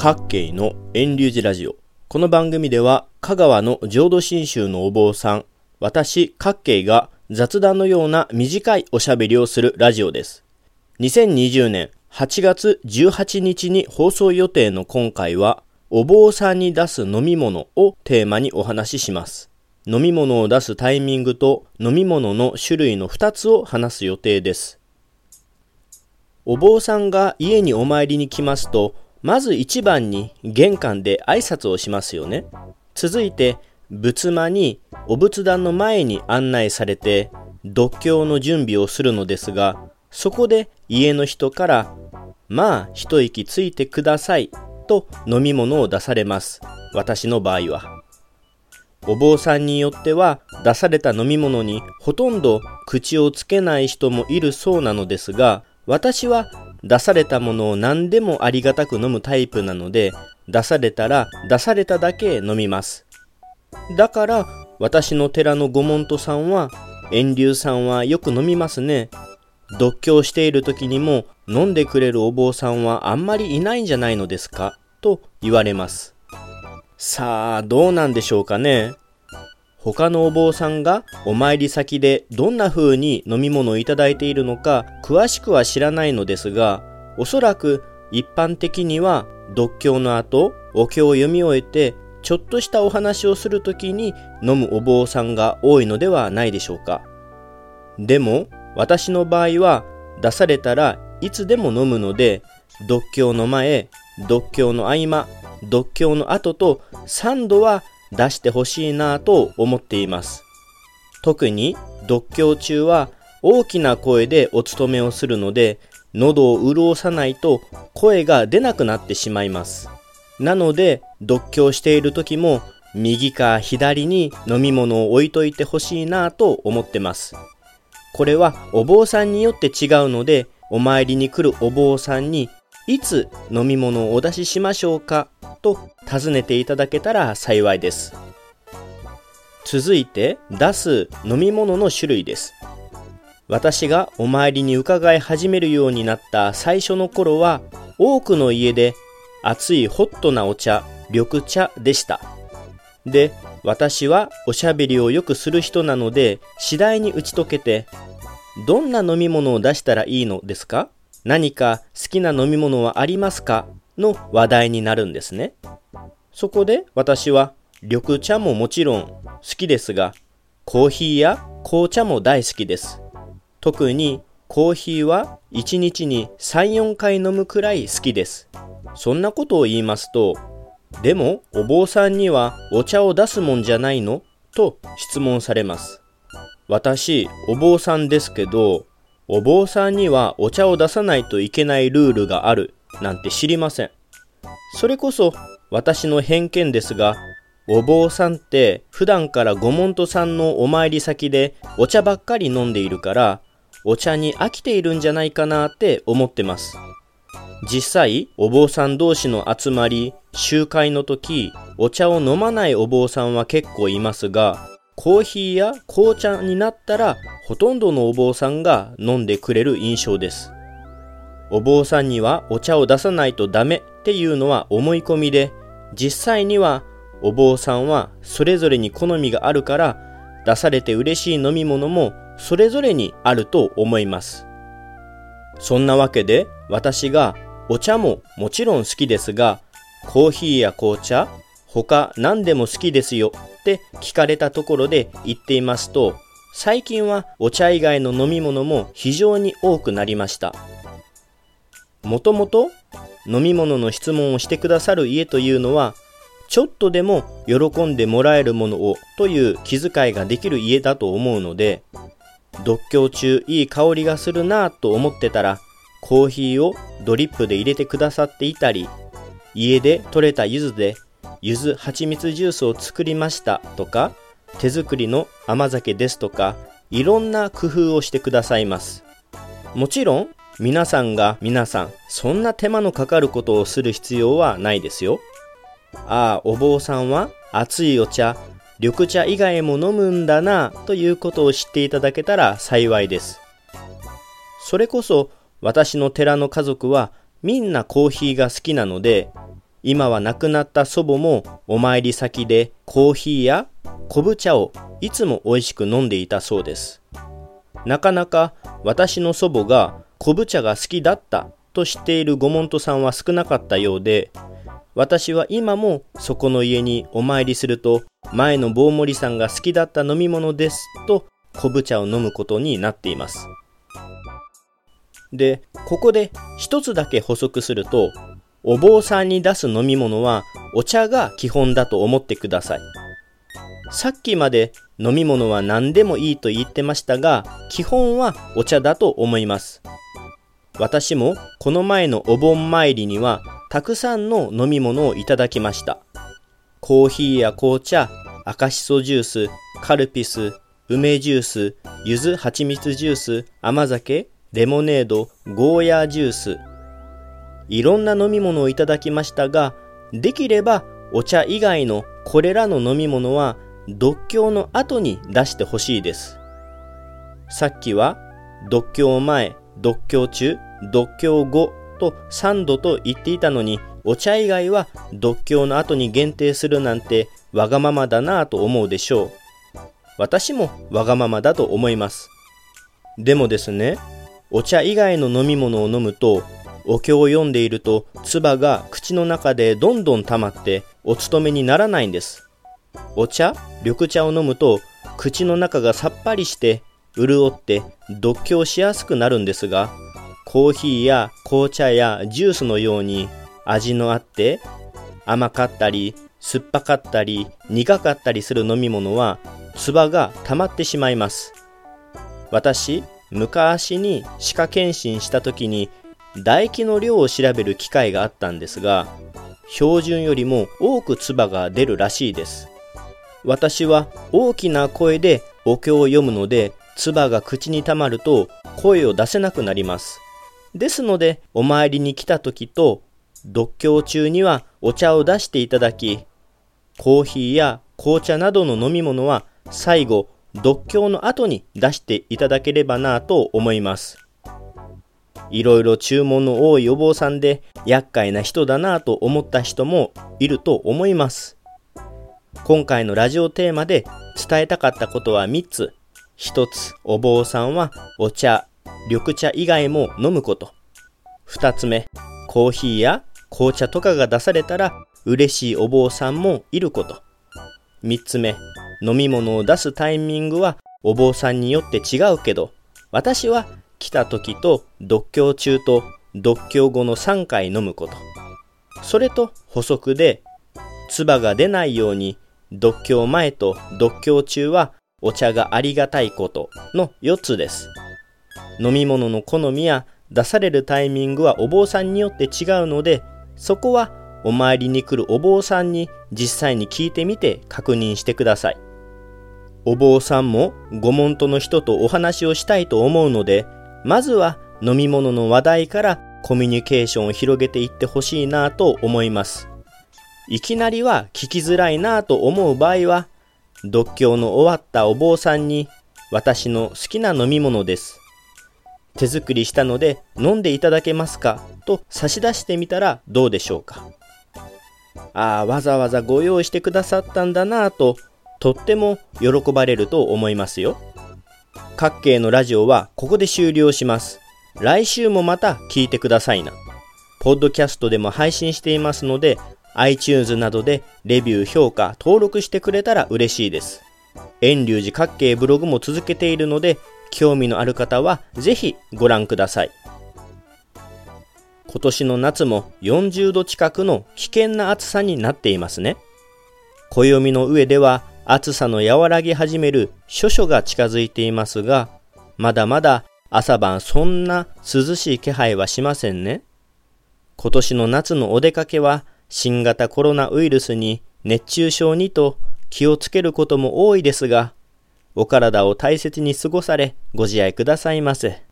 各系の遠流寺ラジオ。この番組では、香川の浄土真宗のお坊さん、私、各系が雑談のような短いおしゃべりをするラジオです。2020年8月18日に放送予定の今回は、お坊さんに出す飲み物をテーマにお話しします。飲み物を出すタイミングと飲み物の種類の2つを話す予定です。お坊さんが家にお参りに来ますと、まず一番に玄関で挨拶をしますよね。続いて、仏間にお仏壇の前に案内されて、読経の準備をするのですが、そこで家の人から、まあ一息ついてくださいと飲み物を出されます。私の場合は。お坊さんによっては出された飲み物にほとんど口をつけない人もいるそうなのですが、私は出されたものを何でもありがたく飲むタイプなので、出されたら出されただけ飲みます。だから私の寺の御門徒さんは、遠流さんはよく飲みますね。読経している時にも飲んでくれるお坊さんはあんまりいないんじゃないのですか？と言われます。さあ、どうなんでしょうかね？他のお坊さんがお参り先でどんな風に飲み物をいただいているのか詳しくは知らないのですが、おそらく一般的には読経の後、お経を読み終えて、ちょっとしたお話をするときに飲むお坊さんが多いのではないでしょうか。でも、私の場合は出されたらいつでも飲むので、読経の前、読経の合間、読経の後と3度は出してほしいなと思っています。特に読経中は大きな声でお勤めをするので喉を潤さないと声が出なくなってしまいます。なので読経している時も右か左に飲み物を置いといてほしいなと思ってます。これはお坊さんによって違うのでお参りに来るお坊さんにいつ飲み物をお出ししましょうかと尋ねていただけたら幸いです。続いて出す飲み物の種類です。私がお参りに伺い始めるようになった最初の頃は多くの家で熱いホットなお茶、緑茶でした。で、私はおしゃべりをよくする人なので次第に打ち解けてど。んな飲み物を出したらいいのですか何か好きな飲み物はありますかの話題になるんですね。そこで私は緑茶ももちろん好きですが、コーヒーや紅茶も大好きです。特にコーヒーは1日に3、4回飲むくらい好きです。そんなことを言いますと、でもお坊さんにはお茶を出すもんじゃないの？と質問されます。私、お坊さんですけど、お坊さんにはお茶を出さないといけないルールがあるなんて知りません。それこそ私の偏見ですが、お坊さんって普段からご門徒さんのお参り先でお茶ばっかり飲んでいるから、お茶に飽きているんじゃないかなって思ってます。実際、お坊さん同士の集まり、集会の時、お茶を飲まないお坊さんは結構いますが、コーヒーや紅茶になったらほとんどのお坊さんが飲んでくれる印象です。お坊さんにはお茶を出さないとダメっていうのは思い込みで、実際にはお坊さんはそれぞれに好みがあるから出されて嬉しい飲み物もそれぞれにあると思います。そんなわけで私がお茶ももちろん好きですが、コーヒーや紅茶、他何でも好きですよって聞かれたところで言っていますと、最近はお茶以外の飲み物も非常に多くなりました。もともと飲み物の質問をしてくださる家というのはちょっとでも喜んでもらえるものをという気遣いができる家だと思うので読経中いい香りがするなぁと思ってたらコーヒーをドリップで入れてくださっていたり家で採れた柚子で柚子蜂蜜ジュースを作りましたとか手作りの甘酒ですとかいろんな工夫をしてくださいます。もちろん皆さんが皆さん、そんな手間のかかることをする必要はないですよ。ああ、お坊さんは熱いお茶、緑茶以外も飲むんだなということを知っていただけたら幸いです。それこそ私の寺の家族はみんなコーヒーが好きなので、今は亡くなった祖母もお参り先でコーヒーや昆布茶をいつも美味しく飲んでいたそうです。なかなか私の祖母が昆布茶が好きだったと知っているご門徒さんは少なかったようで、私は今もそこの家にお参りすると、前の棒森さんが好きだった飲み物ですと昆布茶を飲むことになっています。で、ここで一つだけ補足すると、お坊さんに出す飲み物はお茶が基本だと思ってください。さっきまで飲み物は何でもいいと言ってましたが、基本はお茶だと思います。私もこの前のお盆参りにはたくさんの飲み物をいただきました。コーヒーや紅茶、赤しそジュース、カルピス、梅ジュース、柚子蜂蜜ジュース、甘酒、レモネード、ゴーヤージュース。いろんな飲み物をいただきましたが、できればお茶以外のこれらの飲み物は読経の後に出してほしいです。さっきは読経前、読経中、読経後と3度と言っていたのに、お茶以外は読経の後に限定するなんてわがままだなぁと思うでしょう。私もわがままだと思います。でもですね、お茶以外の飲み物を飲むと、お経を読んでいると、唾が口の中でどんどん溜まってお勤めにならないんです。お茶、緑茶を飲むと、口の中がさっぱりして、潤って読経しやすくなるんですが、コーヒーや紅茶やジュースのように味のあって甘かったり酸っぱかったり苦かったりする飲み物は唾が溜まってしまいます。私、昔に歯科検診した時に唾液の量を調べる機会があったんですが、標準よりも多く唾が出るらしいです。私は大きな声でお経を読むので、唾が口に溜まると声を出せなくなります。ですので、お参りに来た時と、読経中にはお茶を出していただき、コーヒーや紅茶などの飲み物は最後、読経の後に出していただければなぁと思います。いろいろ注文の多いお坊さんで厄介な人だなぁと思った人もいると思います。今回のラジオテーマで伝えたかったことは3つ。1つ、お坊さんはお茶、緑茶以外も飲むこと。二つ目、コーヒーや紅茶とかが出されたら嬉しいお坊さんもいること。三つ目、飲み物を出すタイミングはお坊さんによって違うけど、私は来た時と読経中と読経後の3回飲むこと。それと補足で、唾が出ないように読経前と読経中はお茶がありがたいことの4つです。飲み物の好みや出されるタイミングはお坊さんによって違うので、そこはお参りに来るお坊さんに実際に聞いてみて確認してください。お坊さんもご門徒の人とお話をしたいと思うので、まずは飲み物の話題からコミュニケーションを広げていってほしいなと思います。いきなりは聞きづらいなと思う場合は、読経の終わったお坊さんに私の好きな飲み物です。手作りしたので飲んでいただけますか？と差し出してみたらどうでしょうか？ああわざわざご用意してくださったんだなぁととっても喜ばれると思いますよ。各系のラジオはここで終了します。来週もまた聞いてくださいな。ポッドキャストでも配信していますので iTunes などでレビュー評価登録してくれたら嬉しいです。遠隆寺各系ブログも続けているので興味のある方はぜひご覧ください。今年の夏も40度近くの危険な暑さになっていますね。暦の上では暑さの和らぎ始める処暑が近づいていますが、まだまだ朝晩そんな涼しい気配はしませんね。今年の夏のお出かけは新型コロナウイルスに熱中症にと気をつけることも多いですが、お体を大切に過ごされ、ご自愛くださいませ。